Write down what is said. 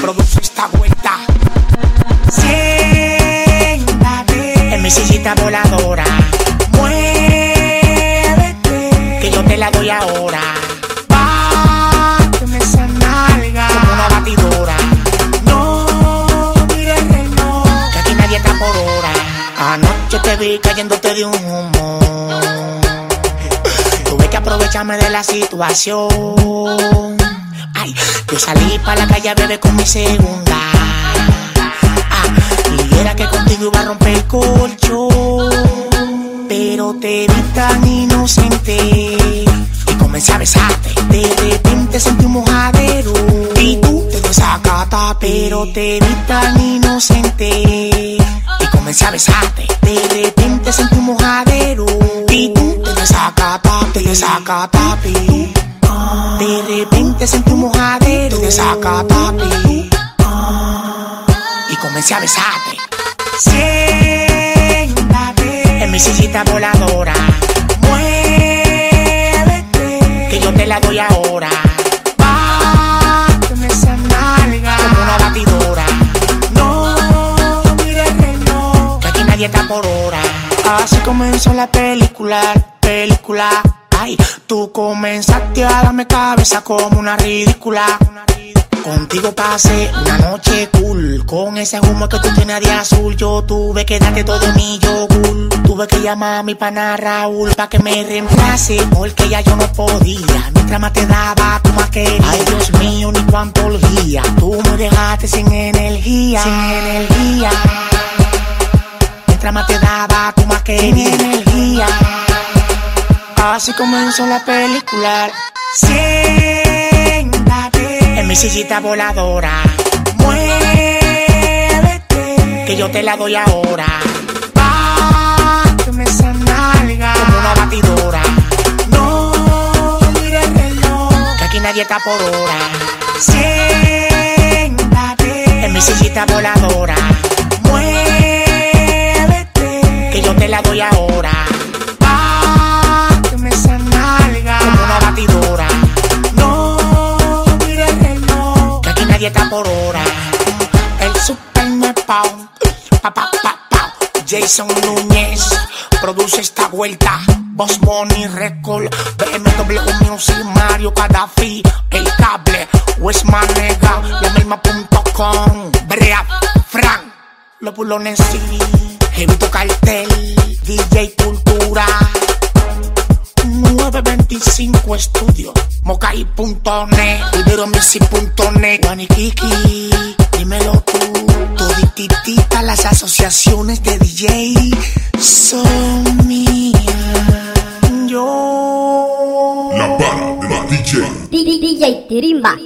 produce esta vuelta. Siéntate en mi sillita voladora. Muévete, que yo te la doy ahora. Báteme esa nalga como una batidora. No mires el reloj, que aquí nadie está por hora. Anoche te vi cayéndote de un humo. Tuve que aprovecharme de la situación. Yo salí para la calle a beber con mi segunda. Ah, y era que contigo iba a romper el colchón. Pero te vi tan inocente. Y comencé a besarte. De repente sentí un mojadero. Y tú te desacata, pero te vi tan inocente. Y comencé a besarte. De repente sentí un mojadero. Y tú te desacata, te desacata, pi. De repente sentí un mojadero. Te desacata, pi. Y comencé a besarte. Siéntate en mi sillita voladora. Muévete, que yo te la doy ahora. Báteme esa nalga como una batidora. No mires el que aquí nadie está por hora. Así comenzó la película, película. Tú comenzaste a darme cabeza como una ridícula. Contigo pasé una noche cool Con ese humo que tú tienes de azul. Yo tuve que darte todo mi yogur. Tuve que llamar a mi pana Raúl Pa' que me reemplace Porque ya yo no podía. Mientras más te daba, tú más querías Ay, Dios mío, ni cuánto olía. Tú me dejaste sin energía. Sin energía. Mientras más te daba, tú más querías energía Así comenzó la película Siéntate en mi sillita voladora. Muévete, que yo te la doy ahora. Báteme esa nalga como una batidora. No mires el reloj, que aquí nadie está por hora. Siéntate en mi sillita voladora. Super Nepal, pa pa pa pa. Jason Núñez produce esta vuelta. Boss Money Record, BMW Music, Mario Gaddafi, El Cable, West Manega, Brea, Frank, Los Bulones City, Jevito Cartel, DJ Cultura. 925 Estudio, Mokai.net, Iberomusic.net, Guaniquiqui, dímelo tú, las asociaciones de DJ son mías. Yo. La para de la DJ. DJ Tirimba.